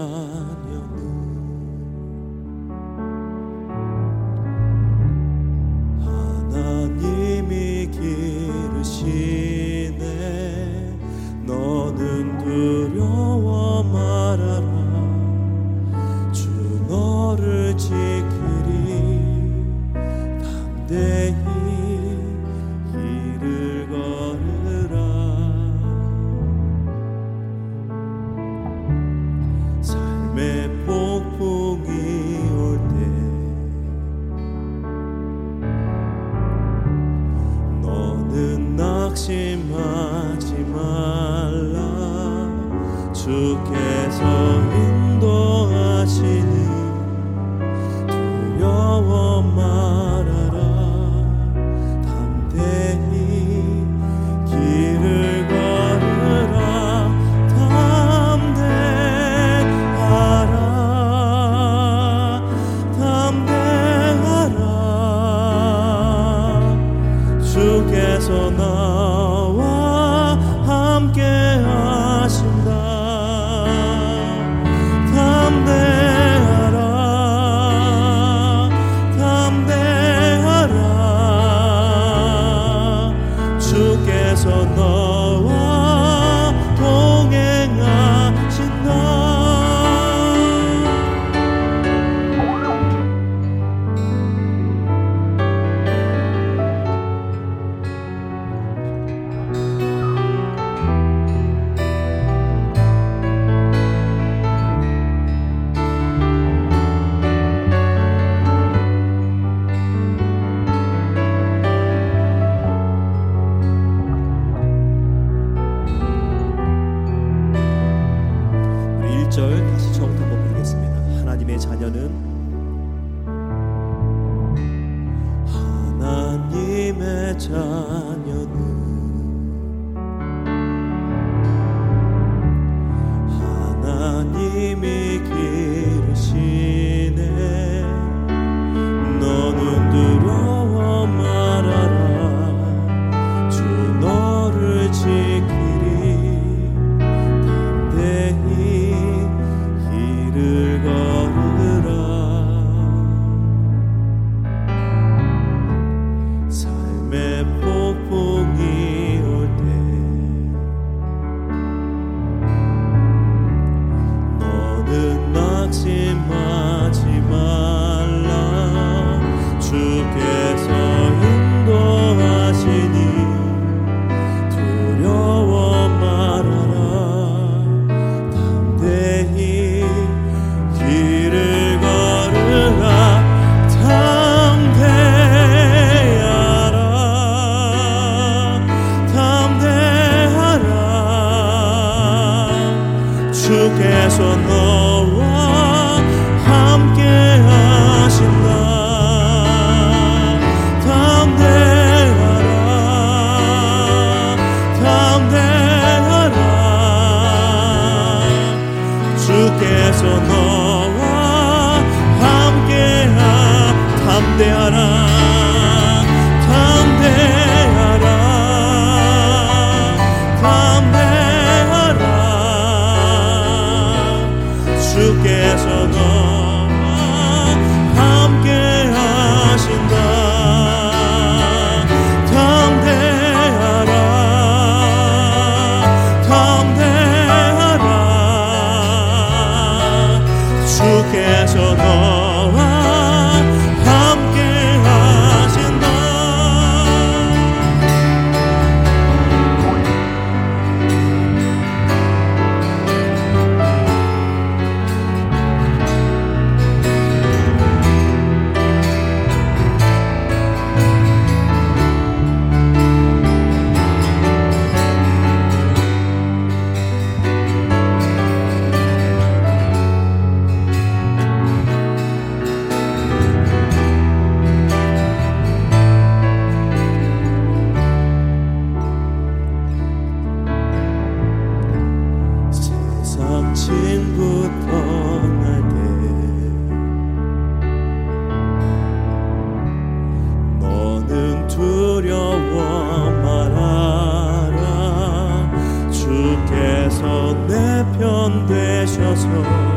자 자녀 foundation.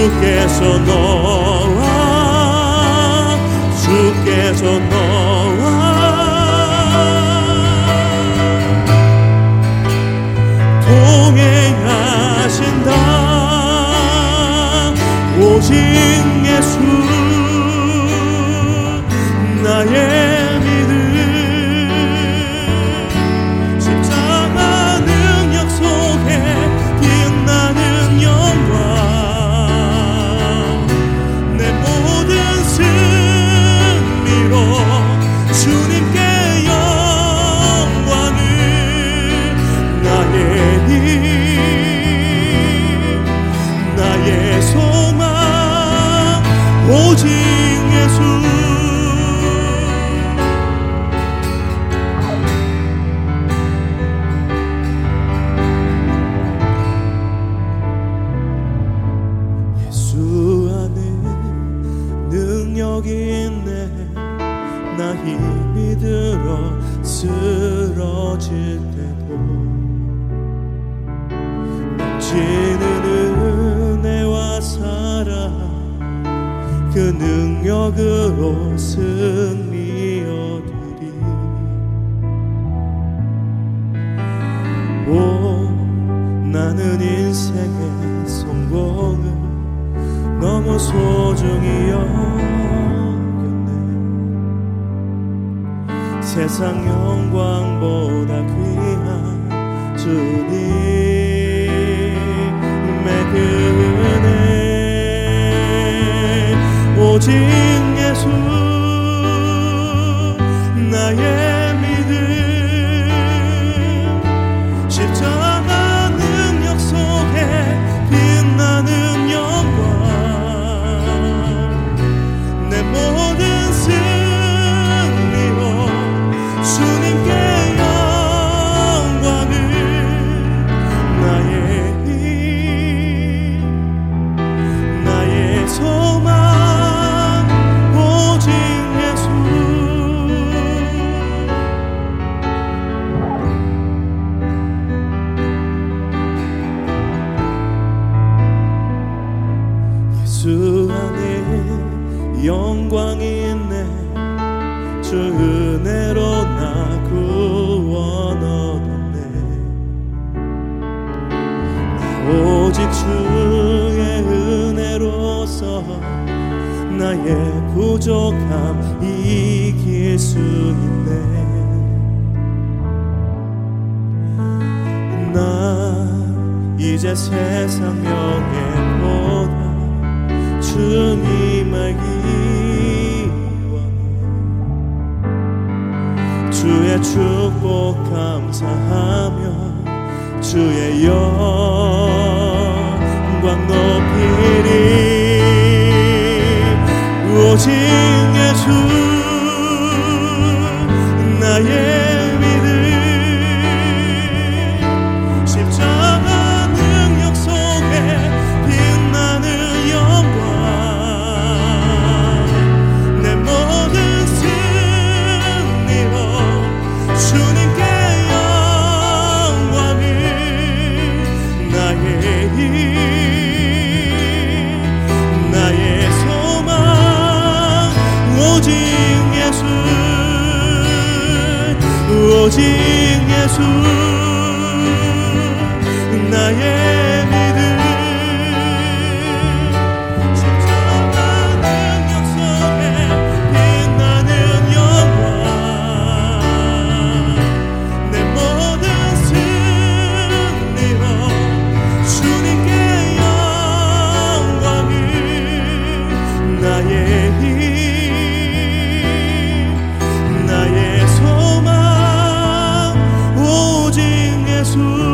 주께서 너와 주께서 너와 오직 예수. 능력으로 승리 얻으리 오 나는 인생의 성공을 너무 소중히 여겼네. 세상 영광보다 귀한 주님. 오직 예수 나의 나의 부족함 이길 수 있네. 나 이제 세상 명예보다 주님 알기 원해. 주의 축복 감사하며 주의 영광 높이리 오직 예수 나의 to